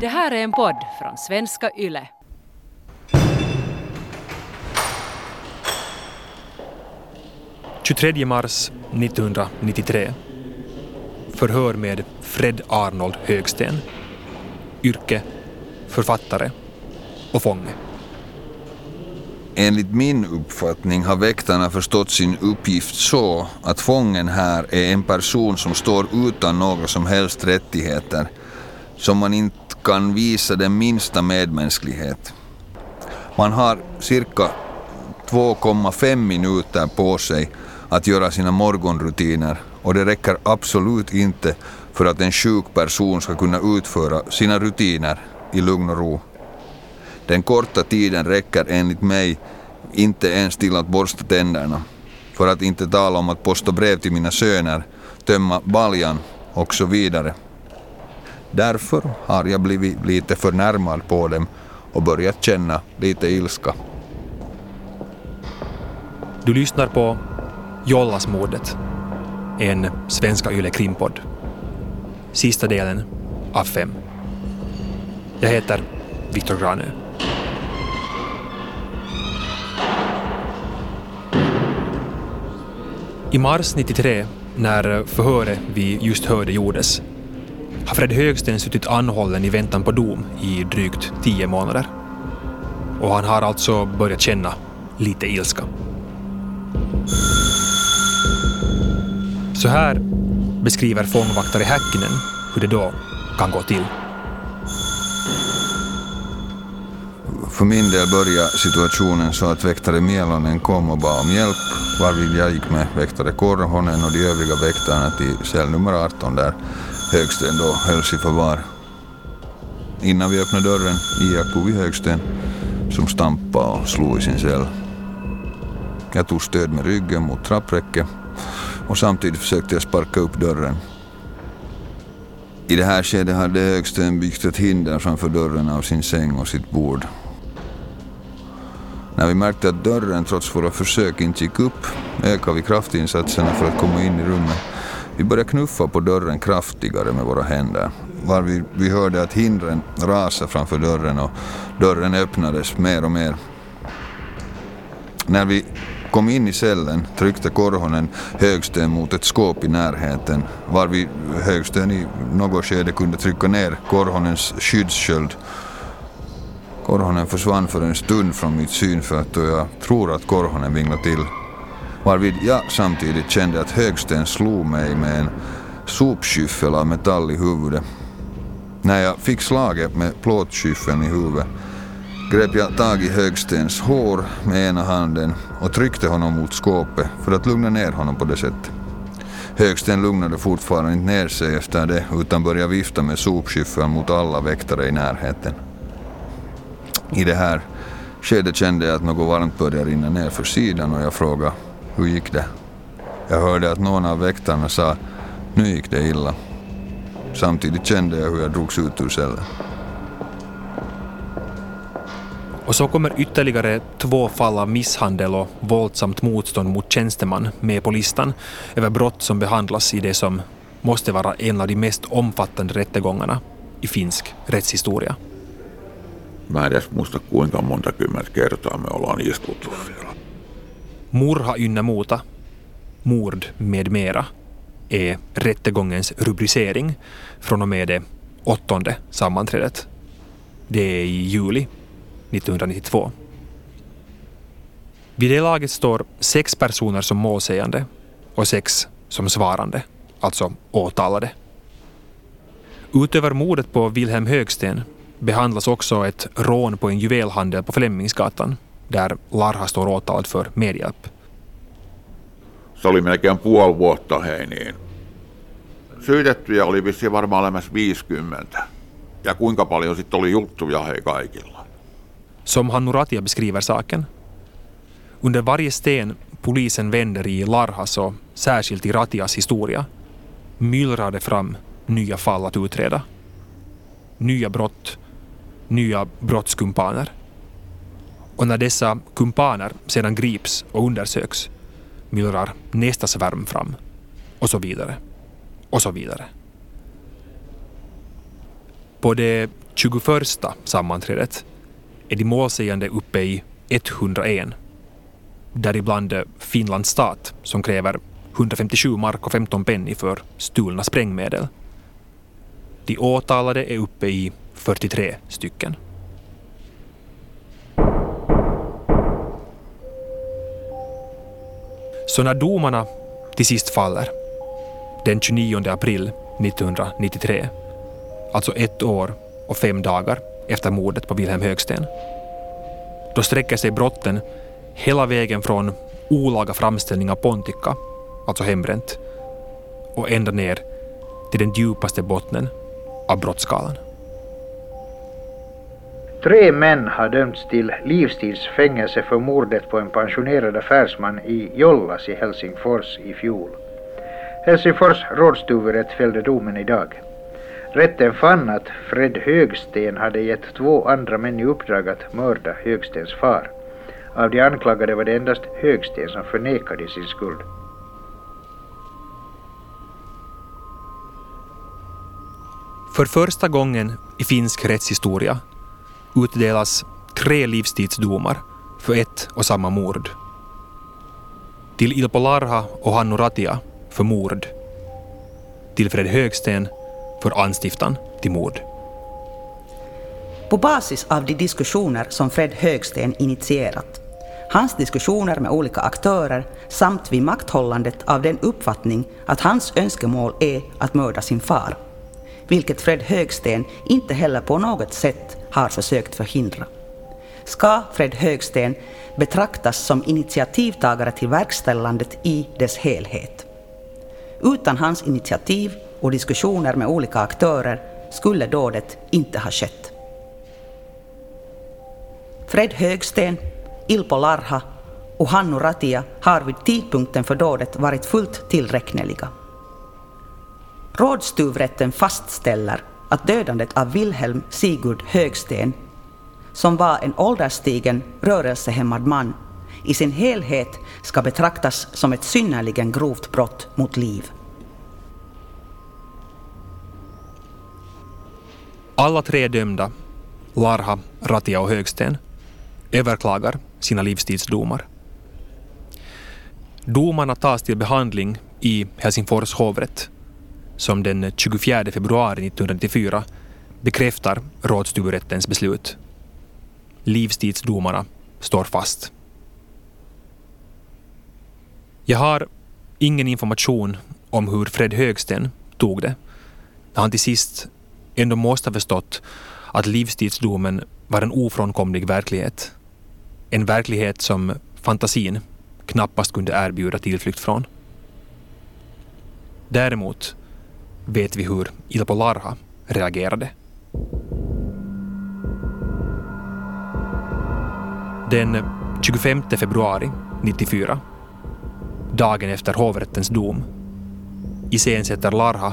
Det här är en podd från svenska YLE. –23 mars 1993. Förhör med Fred Arnold Högsten. Yrke författare och fånge. Enligt min uppfattning har väktarna förstått sin uppgift så att fången här är en person som står utan några som helst rättigheter, som man inte kan visa den minsta medmänsklighet. Man har cirka 2,5 minuter på sig att göra sina morgonrutiner och det räcker absolut inte för att en sjuk person ska kunna utföra sina rutiner i lugn och ro. Den korta tiden räcker enligt mig inte ens till att borsta tänderna. För att inte tala om att posta brev till mina söner, tömma baljan och så vidare. Därför har jag blivit lite förnärmad på dem och börjat känna lite ilska. Du lyssnar på Jollasmordet, en Svenska Yle Krimpodd. Sista delen av fem. Jag heter Viktor Granö. I mars 93, när förhöret vi just hörde gjordes, har Fred Högsten suttit anhållen i väntan på dom i drygt tio månader. Och han har alltså börjat känna lite ilska. Så här beskriver fångvaktare Häkkinen hur det då kan gå till. För min del började situationen så att väktare Mielonen kom och bad om hjälp varvid jag gick med väktare Korhonen och de övriga väktarna till cell nummer 18 där Högsten då hölls i förvar. Innan vi öppnade dörren iakttog vi Högsten som stampade och slog i sin cell. Jag tog stöd med ryggen mot trappräcket och samtidigt försökte jag sparka upp dörren. I det här skedet hade Högsten byggt ett hinder framför dörren av sin säng och sitt bord. När vi märkte att dörren trots våra försök inte gick upp ökade vi kraftinsatserna för att komma in i rummet. Vi började knuffa på dörren kraftigare med våra händer var vi, vi hörde att hindren rasade framför dörren och dörren öppnades mer och mer. När vi kom in i cellen tryckte Korhonen Högsten mot ett skåp i närheten varvid Högsten i något skede kunde trycka ner Korhonens skyddssköld Korhonen försvann för en stund från mitt synfält och jag tror att Korhonen vinglade till. Varvid jag samtidigt kände att Högsten slog mig med en sopskyffel av metall i huvudet. När jag fick slaget med plåtskyffeln i huvudet grep jag tag i Högstens hår med ena handen och tryckte honom mot skåpet för att lugna ner honom på det sättet. Högsten lugnade fortfarande inte ner sig efter det utan började vifta med sopskyffeln mot alla väktare i närheten. I det här skedet kände jag att något varmt började rinna ner för sidan och jag frågade hur gick det? Jag hörde att någon av väktarna sa nu gick det illa. Samtidigt kände jag hur jag drogs ut ur cellen. Och så kommer ytterligare två fall av misshandel och våldsamt motstånd mot tjänsteman med på listan över brott som behandlas i det som måste vara en av de mest omfattande rättegångarna i finsk rättshistoria. Mä en edes muista kuinka monta kymmentä kertaa me ollaan istuttu siellä. Murha ynnä muuta, mord med mera, är rättegångens rubricering från och med det åttonde sammanträdet. Det är i juli 1992. Vid det laget står sex personer som målsägande och sex som svarande, alltså åtalade. Utöver mordet på Wilhelm Högsten behandlas också ett rån på en juvelhandel på Flemingsgatan där Larha står åtalad för medhjälp. Se oli melkein puoli vuotta hei niin. Syytettyjä oli vissiin varmaan lämmäs 50. Ja kuinka paljon sitten oli juttuja hei kaikilla. Som Hannu Ratia beskriver saken. Under varje sten polisen vänder i Larhas och särskilt i Ratias historia myllrar det fram nya fall att utreda. Nya brott nya brottskumpaner. Och när dessa kumpaner sedan grips och undersöks myllrar nästa svärm fram och så vidare och så vidare. På det 21 sammanträdet är de målsägande uppe i 101. Däribland Finlands stat som kräver 157 mark och 15 penny för stulna sprängmedel. De åtalade är uppe i 43 stycken. Så när domarna till sist faller, den 29 april 1993, alltså ett år och fem dagar efter mordet på Wilhelm Högsten, då sträcker sig brotten hela vägen från olaga framställning av pontika, alltså hembränt, och ända ner till den djupaste bottnen av brottsskalan. Tre män har dömts till livstidsfängelse för mordet på en pensionerad affärsman i Jollas i Helsingfors i fjol. Helsingfors rådstuverätt fällde domen idag. Rätten fann att Fred Högsten hade gett två andra män i uppdrag att mörda Högstens far. Av de anklagade var det endast Högsten som förnekade sin skuld. För första gången i finsk rättshistoria utdelas tre livstidsdomar för ett och samma mord. Till Ilpo Larha och Hannu Ratia för mord. Till Fred Högsten för anstiftan till mord. På basis av de diskussioner som Fred Högsten initierat, hans diskussioner med olika aktörer samt vid makthållandet av den uppfattning att hans önskemål är att mörda sin far, vilket Fred Högsten inte heller på något sätt har försökt förhindra. Ska Fred Högsten betraktas som initiativtagare till verkställandet i dess helhet. Utan hans initiativ och diskussioner med olika aktörer skulle dådet inte ha skett. Fred Högsten, Ilpo Larha och Hannu Ratia har vid tidpunkten för dådet varit fullt tillräkneliga. Rådstuvrätten fastställer att dödandet av Wilhelm Sigurd Högsten, som var en ålderstigen rörelsehämmad man, i sin helhet ska betraktas som ett synnerligen grovt brott mot liv. Alla tre dömda, Larha, Ratia och Högsten, överklagar sina livstidsdomar. Domarna tas till behandling i Helsingfors hovrätt som den 24 februari 1994 bekräftar rådstuvrättens beslut. Livstidsdomarna står fast. Jag har ingen information om hur Fred Högsten tog det när han till sist ändå måste ha förstått att livstidsdomen var en ofrånkomlig verklighet. En verklighet som fantasin knappast kunde erbjuda tillflykt från. Däremot vet vi hur Ilpo Larha reagerade. Den 25 februari 94, dagen efter hovrättens dom, iscensätter Larha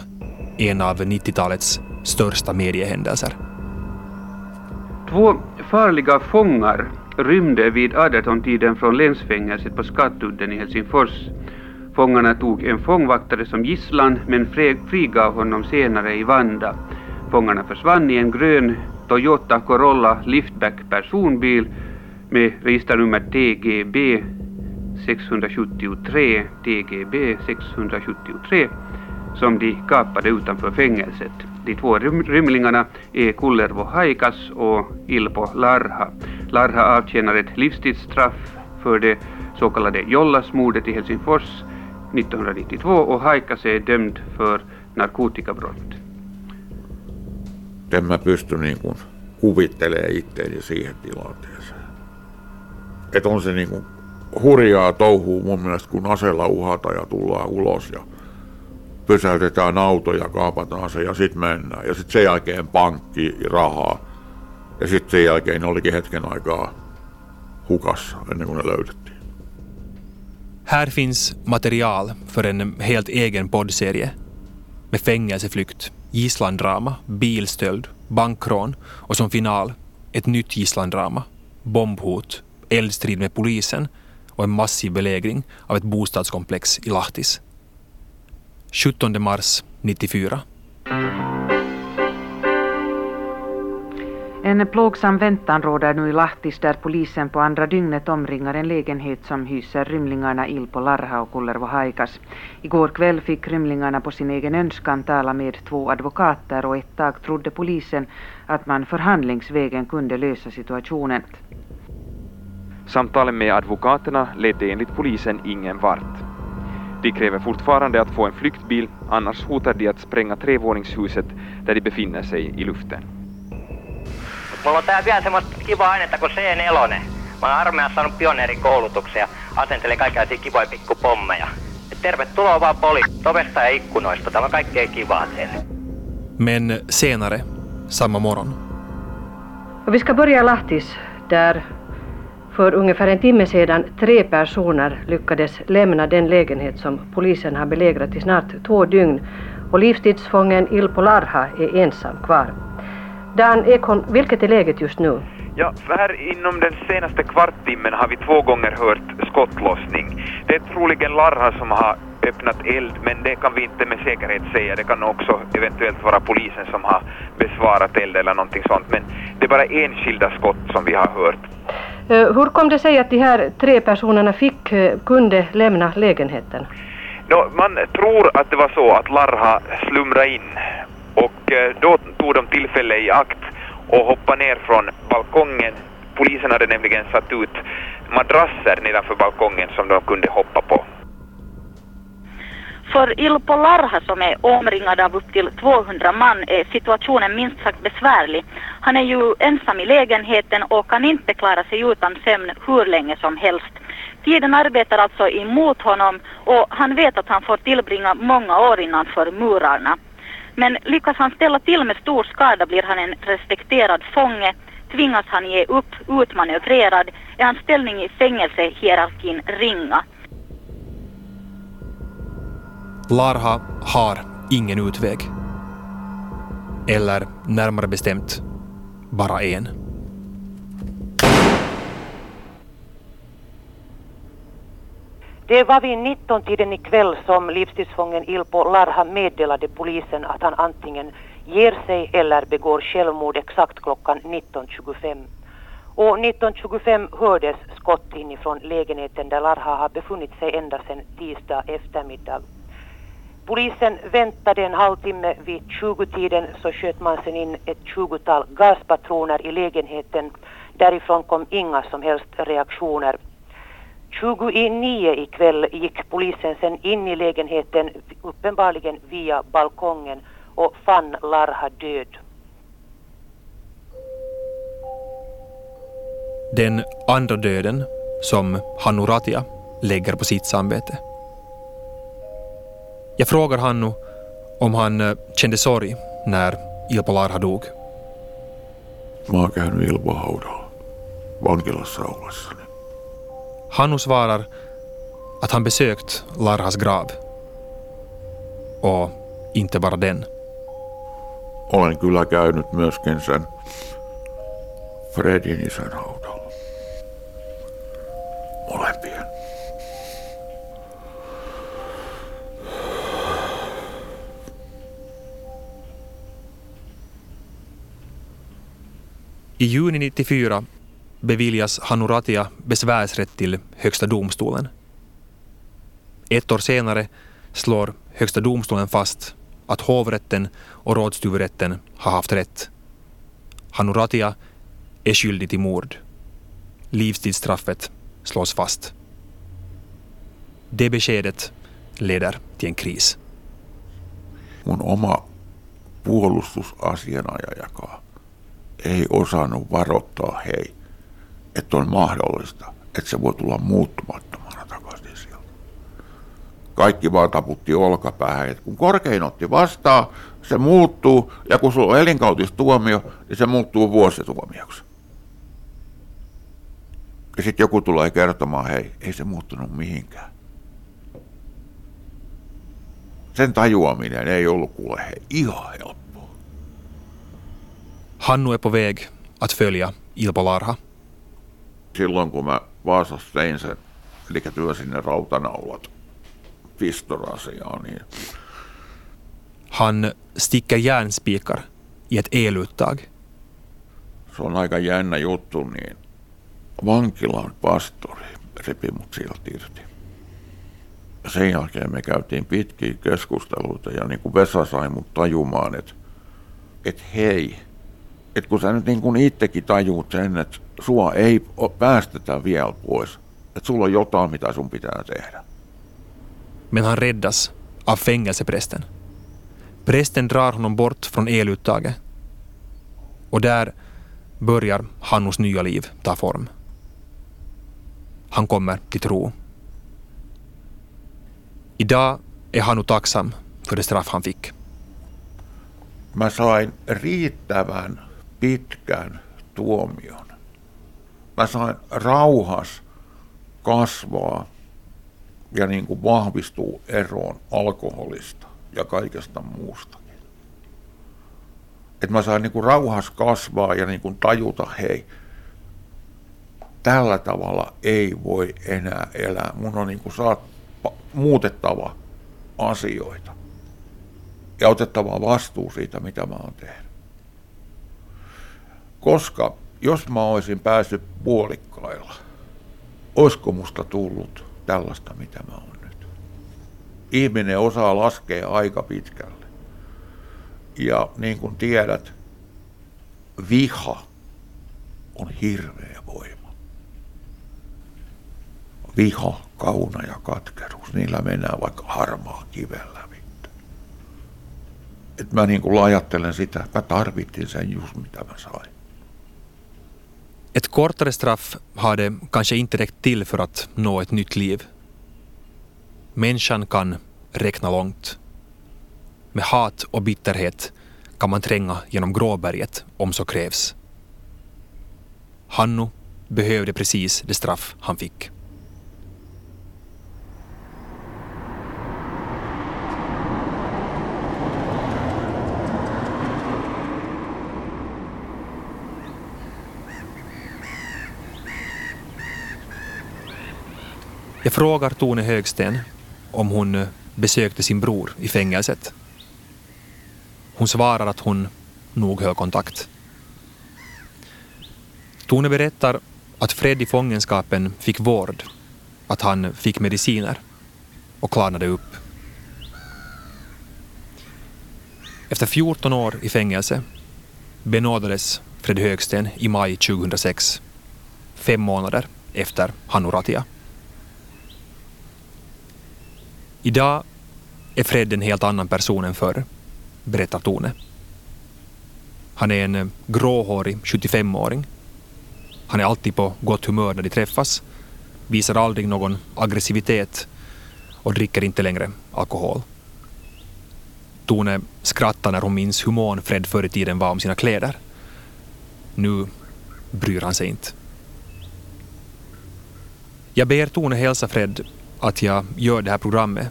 en av 90-talets största mediehändelser. Två farliga fångar rymde vid 18-tiden från länsfängelset på Skattudden i Helsingfors Fångarna tog en fångvaktare som gisslan men frigav honom senare i Vanda. Fångarna försvann i en grön Toyota Corolla liftback personbil med registernummer TGB 673, TGB 673 som de kapade utanför fängelset. De två rymlingarna är Kullervo Haikas och Ilpo Larha. Larha avtjänar ett livstidsstraff för det så kallade Jollasmordet i Helsingfors 1992 och Haikas är dömd för narkotikabrott. En mä pysty niin kuin kuvittelee itteeni siihen tilanteeseen. Että on se niin kuin hurjaa touhuu mun mielestä, kun aseella uhata ja tullaan ulos ja pysäytetään auto ja kaapataan se ja sitten mennään. Ja sitten sen jälkeen pankki rahaa. Ja sitten sen jälkeen ne olikin hetken aikaa hukassa ennen kuin ne löydettiin. Här finns material för en helt egen poddserie med fängelseflykt, gisslandrama, bilstöld, bankrån och som final ett nytt gisslandrama, bombhot, eldstrid med polisen och en massiv belägring av ett bostadskomplex i Lahtis. 17 mars 94. En plågsam väntan råder nu i Lahtis där polisen på andra dygnet omringar en lägenhet som hyser rymlingarna Ilpo Larha och Kullervo Haikas. Igår kväll fick rymlingarna på sin egen önskan tala med två advokater och ett tag trodde polisen att man förhandlingsvägen kunde lösa situationen. Samtalen med advokaterna ledde enligt polisen ingen vart. De kräver fortfarande att få en flyktbil, annars hotar de att spränga trevåningshuset där de befinner sig i luften. Mulla on tää vielä semmoista kivaa ainetta kuin C4. Mä oon armeijassa saanut pioneerikoulutuksen ja asentelen kaikenlaisia kivoja pikkupommeja. Et tervetuloa vaan poliisi, ovesta ja ikkunoista. Täällä on kaikkea kivaa teille. Men senare, samma morgon. Och vi ska börja Lahtis, där för ungefär en timme sedan tre personer lyckades lämna den lägenhet som polisen har belägrat i snart två dygn och livstidsfången Ilpo Larha är ensam kvar. Dan Ekholm, vilket är läget just nu? Ja, här inom den senaste kvarttimmen har vi två gånger hört skottlossning. Det är troligen Larha som har öppnat eld, men det kan vi inte med säkerhet säga. Det kan också eventuellt vara polisen som har besvarat eld eller någonting sånt, men det är bara enskilda skott som vi har hört. Eh, hur kom det sig att de här tre personerna fick, eh, kunde lämna lägenheten? No, man tror att det var så att Larha slumrade in och eh, då tog de tillfälle i akt och hoppade ner från balkongen. Polisen hade nämligen satt ut madrasser nedanför balkongen som de kunde hoppa på. För Ilpo Larha som är omringad av upp till 200 man är situationen minst sagt besvärlig. Han är ju ensam i lägenheten och kan inte klara sig utan sömn hur länge som helst. Tiden arbetar alltså emot honom och han vet att han får tillbringa många år innanför murarna. Men lyckas han ställa till med stor skada blir han en respekterad fånge. Tvingas han ge upp utmanövrerad är hans ställning i fängelsehierarkin ringa. Larha har ingen utväg. Eller närmare bestämt, bara en. Det var vid 19-tiden ikväll som livstidsfången Ilpo Larha meddelade polisen att han antingen ger sig eller begår självmord exakt klockan 19.25. Och 19.25 hördes skott inifrån lägenheten där Larha har befunnit sig ända sedan tisdag eftermiddag. Polisen väntade en halvtimme vid 20-tiden så sköt man sen in ett 20-tal gaspatroner i lägenheten. Därifrån kom inga som helst reaktioner. 29 ikväll gick polisen sen in i lägenheten, uppenbarligen via balkongen, och fann Larha död. Den andra döden som Hannu Ratia lägger på sitt samvete. Jag frågar Hannu om han eh, kände sorg när Ilpo Larha dog. Mä oon käynyt Ilpo haudalla vankilassa ollessani. Hannu svarar att han besökt Larhas grav. Och inte bara den. Olen kyllä käynyt myöskin sen Fredin isän haudalla. Molempien. I juni 94 beviljas Hannu Ratia besvärsrätt till Högsta domstolen. Ett år senare slår Högsta domstolen fast att hovrätten och rådstuvrätten har haft rätt. Hannu Ratia är skyldig till mord. Livstidsstraffet slås fast. Det beskedet leder till en kris. Mun oma puolustusasianajajakaan ei osannut varoittaa heitä. Että on mahdollista, että se voi tulla muuttumattomana takaisin sieltä. Kaikki vaan taputti olkapäähän, että kun korkein otti vastaan, se muuttuu, ja kun sulla on elinkautistuomio, niin se muuttuu vuosituomioksi. Ja sitten joku tulee kertomaan, hei, ei se muuttunut mihinkään. Sen tajuaminen ei ollut kuule hei, ihan helppo. Hannu är på väg Ilpo Larha. Silloin kun mä Vaasassa tein sen, eli työsin ne rautanaulat pistorasiaan, niin Han sticker järnspikar i ett eluttag. se on aika jännä juttu, niin vankilan pastori repi mut silti irti. Sen jälkeen me käytiin pitkiä keskusteluita ja niin kuin Vesa sai mut tajumaan, että, että hei, että kun sä nyt niin kuin itsekin tajuut sen, että sua ei päästetä vielä pois, että sulla on jotain, mitä sun pitää tehdä. Men han räddas av fängelseprästen. Prästen drar honom bort från eluttaget. Och där börjar Hannus nya liv ta form. Han kommer till tro. Idag är Hannu tacksam för det straff han fick. Mä sain riittävän pitkän tuomion. Mä sain rauhas kasvaa ja niin kuin vahvistuu eroon alkoholista ja kaikesta muustakin. Että mä sain niin kuin rauhas kasvaa ja niin kuin tajuta, hei, tällä tavalla ei voi enää elää. Mun on niin kuin saat, muutettava asioita ja otettava vastuu siitä, mitä mä oon tehnyt. Koska jos mä olisin päässyt puolikkailla, olisiko musta tullut tällaista, mitä mä oon nyt. Ihminen osaa laskea aika pitkälle. Ja niin kuin tiedät, viha on hirveä voima. Viha, kauna ja katkeruus, niillä mennään vaikka harmaa kivellä. Et mä niin kuin ajattelen sitä, että mä tarvittiin sen just mitä mä sain. Ett kortare straff hade kanske inte räckt till för att nå ett nytt liv. Människan kan räkna långt. Med hat och bitterhet kan man tränga genom gråberget om så krävs. Hannu behövde precis det straff han fick. Jag frågar Tone Högsten om hon eh, besökte sin bror i fängelset. Hon svarar att hon nog höll kontakt. Tone berättar att Fred i fångenskapen fick vård, att han fick mediciner och klarnade upp. Efter 14 år i fängelse benådades Fred Högsten i maj 2006, fem månader efter Hannu Ratia. Idag är Fred en helt annan person än förr, berättar Tone. Han är en eh, gråhårig 75-åring. Han är alltid på gott humör när de träffas, visar aldrig någon aggressivitet och dricker inte längre alkohol. Tone skrattar när hon minns hur mån Fred förr i tiden var om sina kläder. Nu bryr han sig inte. Jag ber Tone hälsa Fred att jag gör det här programmet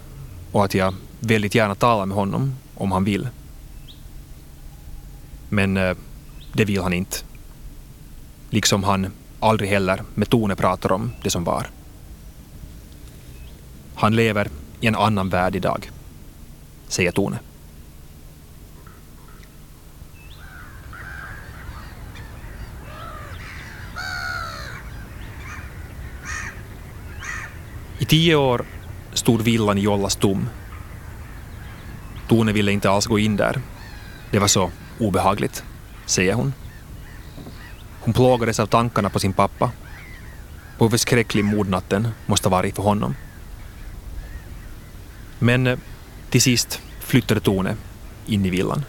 och att jag väldigt gärna talar med honom om han vill. Men eh, det vill han inte. Liksom han aldrig heller med Tone pratar om det som var. Han lever i en annan värld idag, säger Tone. I tio år stod villan i Jollas tom. Tone ville inte alls gå in där. Det var så obehagligt, säger hon. Hon plågades av tankarna på sin pappa. På hur förskräcklig mordnatten måste ha varit för honom. Men eh, till sist flyttade Tone in i villan.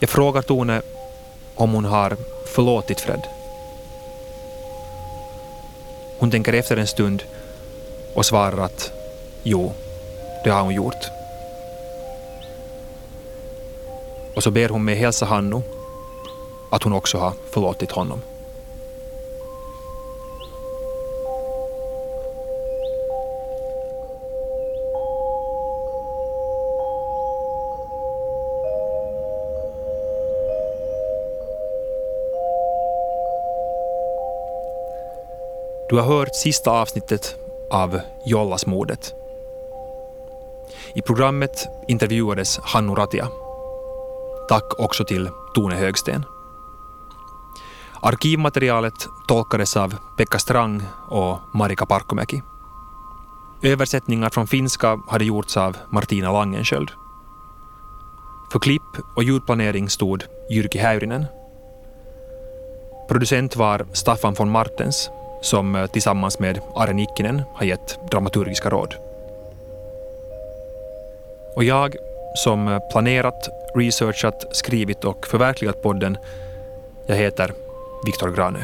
Jag frågar Tone om hon har förlåtit Fred. Hon tänker efter en stund och svarar att jo, det har hon gjort. Och så ber hon mig hälsa Hannu att hon också har förlåtit honom. Du har hört sista avsnittet av Jollasmordet. I programmet intervjuades Hannu Ratia. Tack också till Tone Högsten. Arkivmaterialet tolkades av Pekka Strang och Marika Parkomäki. Översättningar från finska hade gjorts av Martina Langensköld. För klipp och ljudplanering stod Jyrki Häyrinen. Producent var Staffan von Martens som eh, tillsammans med Are Nikkinen har gett dramaturgiska råd. Och jag, som eh, planerat, researchat, skrivit och förverkligat podden, jag heter Viktor Granö.